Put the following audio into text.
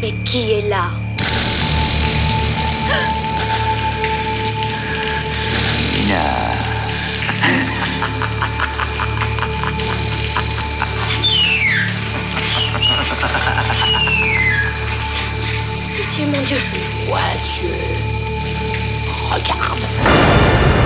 Mais qui est là? Tina. Pitié, mon Dieu, c'est moi, Dieu. Regarde.